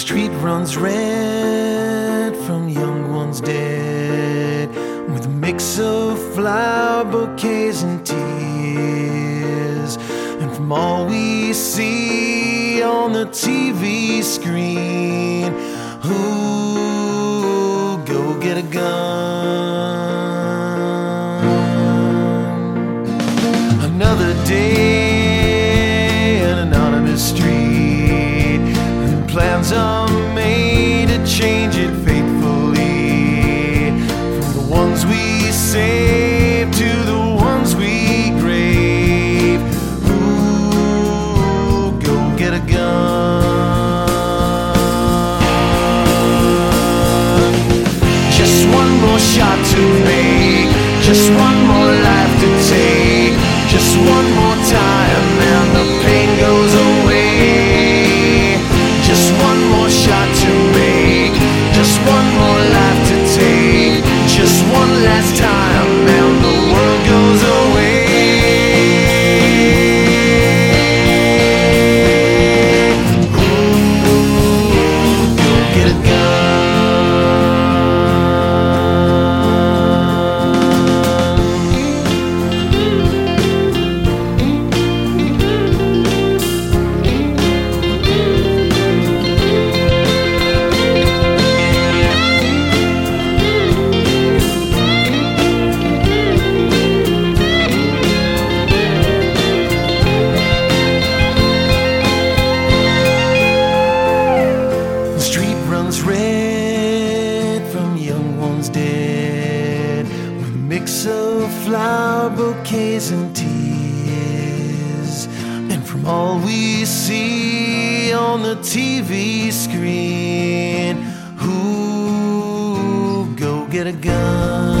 street runs red from young ones dead with a mix of flower bouquets and tears. And from all we see on the TV screen, who go get a gun? Another day, are made to change it faithfully. From the ones we save with of flower bouquets and tears. And from all we see on the TV screen, who go get a gun?